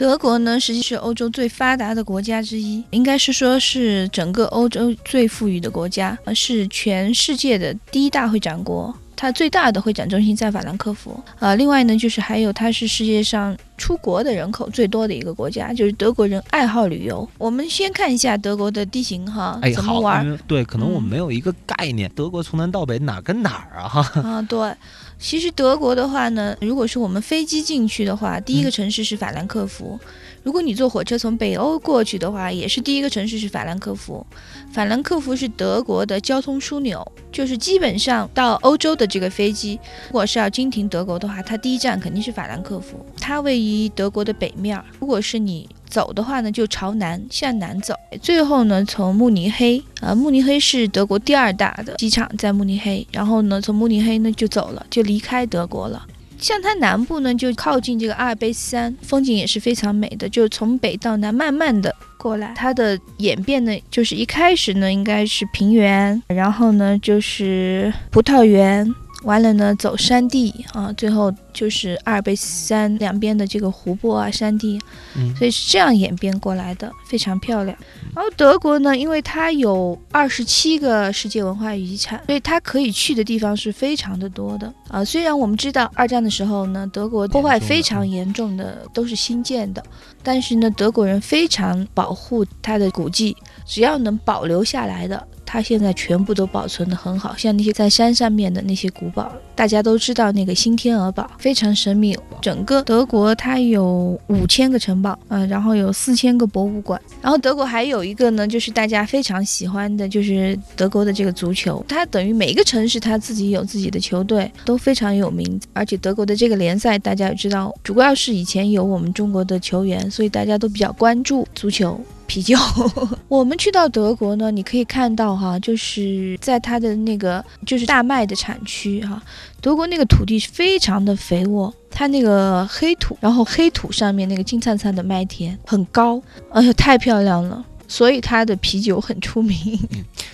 德国呢，实际是欧洲最发达的国家之一，应该是说是整个欧洲最富裕的国家，呃是全世界的第一大会展国。它最大的会展中心在法兰克福，呃，另外呢，就是还有它是世界上出国的人口最多的一个国家，就是德国人爱好旅游。我们先看一下德国的地形哈，哎，好，怎么玩对，可能我们嗯没有一个概念，德国从南到北哪儿跟哪儿啊？哈，啊？对，其实德国的话呢，如果是我们飞机进去的话，第一个城市是法兰克福。如果你坐火车从北欧过去的话，也是第一个城市是法兰克福。法兰克福是德国的交通枢纽，就是基本上到欧洲的这个飞机，如果是要经停德国的话，它第一站肯定是法兰克福。它位于德国的北面，如果是你走的话呢，就朝南向南走。最后呢，从慕尼黑，呃，慕尼黑是德国第二大的机场，在慕尼黑。然后呢，从慕尼黑呢就走了，就离开德国了。像它南部呢，就靠近这个阿尔卑斯山，风景也是非常美的，就从北到南慢慢的过来。它的演变呢，就是一开始呢应该是平原，然后呢就是葡萄园，完了呢走山地啊，最后就是阿尔卑斯山两边的这个湖泊啊、山地，嗯，所以是这样演变过来的，非常漂亮。然后德国呢，因为它有二十七个世界文化遗产，所以它可以去的地方是非常的多的啊、虽然我们知道二战的时候呢，德国破坏非常严重的，都是新建的，但是呢，德国人非常保护它的古迹，只要能保留下来的。它现在全部都保存得很好，像那些在山上面的那些古堡，大家都知道那个新天鹅堡非常神秘。整个德国它有五千个城堡，嗯、然后有四千个博物馆。然后德国还有一个呢，就是大家非常喜欢的，就是德国的这个足球。它等于每一个城市它自己有自己的球队，都非常有名。而且德国的这个联赛，大家也知道，主要是以前有我们中国的球员，所以大家都比较关注足球。啤酒，我们去到德国呢，你可以看到哈，就是在它的那个就是大麦的产区哈，德国那个土地是非常的肥沃，它那个黑土，然后黑土上面那个金灿灿的麦田很高，哎呦太漂亮了，所以它的啤酒很出名。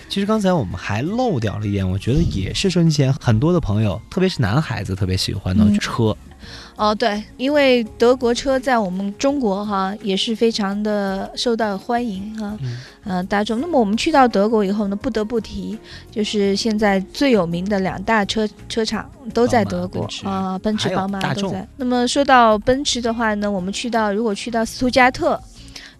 其实刚才我们还漏掉了一点，我觉得也是说前很多的朋友，特别是男孩子特别喜欢的嗯车。哦，对，因为德国车在我们中国哈也是非常的受到欢迎哈，嗯呃大众。那么我们去到德国以后呢，不得不提就是现在最有名的两大车车厂都在德国啊，奔驰、宝马都在。那么说到奔驰的话呢，我们去到如果去到斯图加特。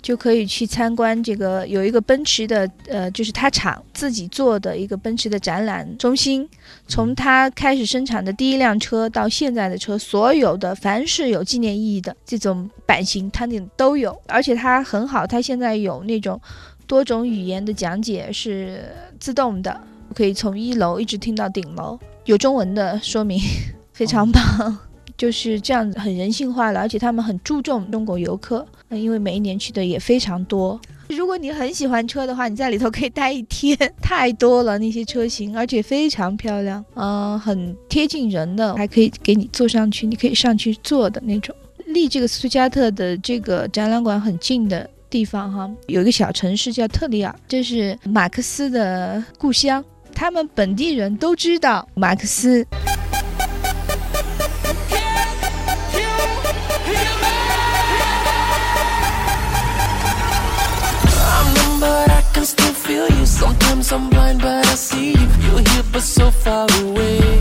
就可以去参观这个有一个奔驰的呃，就是他厂自己做的一个奔驰的展览中心，从他开始生产的第一辆车到现在的车，所有的凡是有纪念意义的这种版型，它那都有，而且它很好，它现在有那种多种语言的讲解是自动的，可以从一楼一直听到顶楼，有中文的说明，非常棒。就是这样子很人性化了，而且他们很注重中国游客，因为每一年去的也非常多。如果你很喜欢车的话，你在里头可以待一天，太多了那些车型，而且非常漂亮，嗯、很贴近人的，还可以给你坐上去，你可以上去坐的那种。离这个斯图加特的这个展览馆很近的地方哈，有一个小城市叫特里尔，这是马克思的故乡，他们本地人都知道马克思。Sometimes I'm blind, but I see you. You're here, but so far away.